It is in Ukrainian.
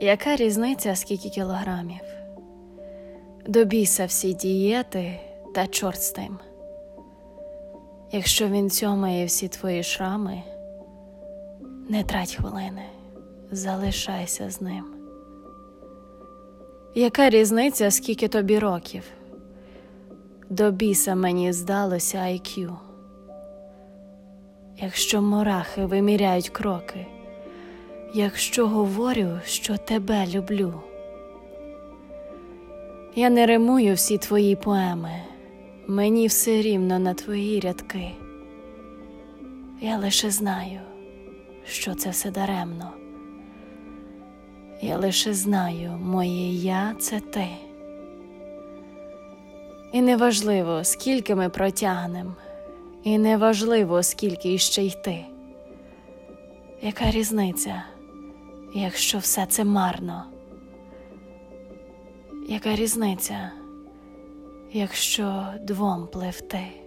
Яка різниця, скільки кілограмів? До біса всі дієти та чорт з тим. Якщо він цьомає всі твої шрами, не трать хвилини, залишайся з ним. Яка різниця, скільки тобі років? До біса мені здалося IQ. Якщо мурахи виміряють кроки, якщо говорю, що тебе люблю, я не римую всі твої поеми, мені все рівно на твої рядки. Я лише знаю, що це все даремно. Я лише знаю, моє я це ти. І неважливо, скільки ми протягнем, і неважливо, скільки іще йти. Яка різниця, якщо все це марно? Яка різниця, якщо двом пливти?